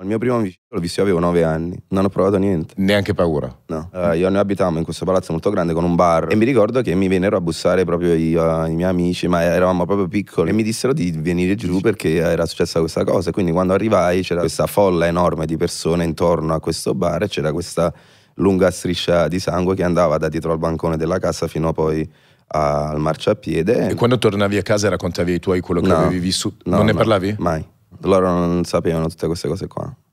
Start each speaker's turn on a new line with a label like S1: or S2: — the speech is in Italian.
S1: Il mio primo omicidio l'ho visto, io avevo nove anni, non ho provato niente.
S2: Neanche paura?
S1: No. Uh, io noi abitavamo in questo palazzo molto grande con un bar e mi ricordo che mi vennero a bussare proprio io, i miei amici, ma eravamo proprio piccoli e mi dissero di venire giù perché era successa questa cosa. Quindi quando arrivai c'era questa folla enorme di persone intorno a questo bar e c'era questa lunga striscia di sangue che andava da dietro al bancone della casa fino poi al marciapiede.
S2: E quando tornavi a casa raccontavi ai tuoi quello che
S1: No.
S2: avevi vissuto?
S1: No,
S2: non ne
S1: no,
S2: parlavi?
S1: Mai. Loro non sapevano tutte queste cose qua.